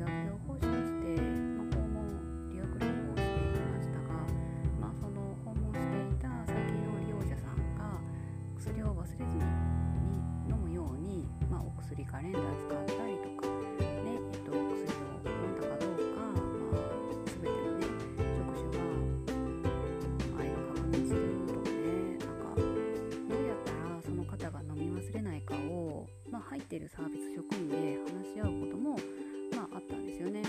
学療法士として、ま訪問理学療法をしていましたが、まあ、その訪問していた先の利用者さんが薬を忘れずに飲むように、まあ、お薬カレンダー使ったりとか、ねえっと、お薬を飲んだかどうか、まあ、全ての、ね、職種があれを確認するとかねなんかどうやったらその方が飲み忘れないかを、まあ、入っているサービス職員で話し合うこともまああったんですよね。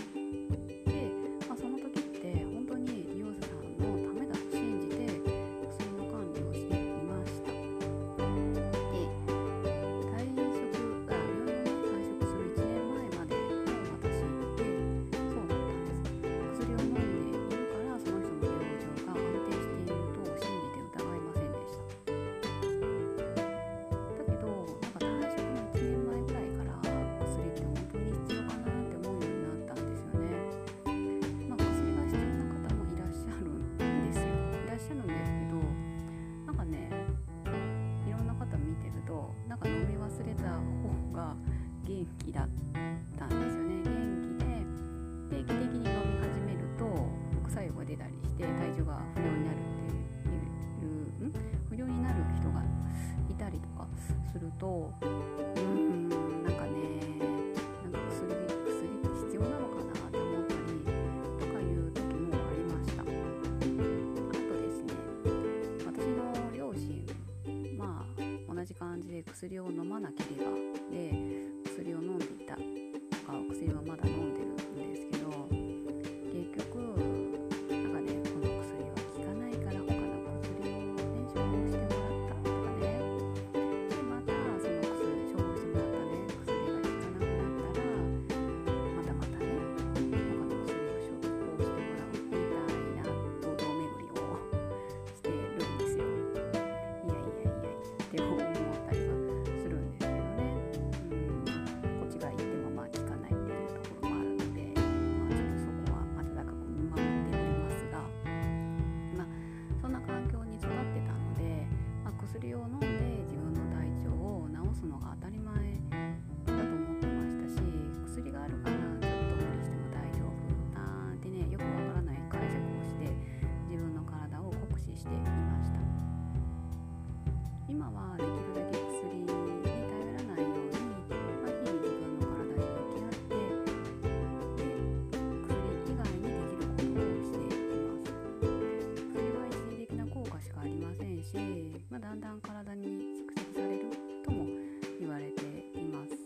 元気だったんですよね。元気で定期的に飲み始めると副作用が出たりして体調が不良になるっていう不良になる人がいたりとかすると薬を飲まなければ。で薬を飲んでいた。とか薬はまだ飲んでる。すのが当たり前だと思ってましたし薬があるからちょっと無理しても大丈夫なんてねよくわからない解釈をして自分の体を酷使していました。今はできるだけ薬に頼らないように、まあ、日々自分の体に向き合って薬以外にできることをしています。薬は一時的な効果しかありませんし、まあ、だんだん体に蓄積されるとも言われています。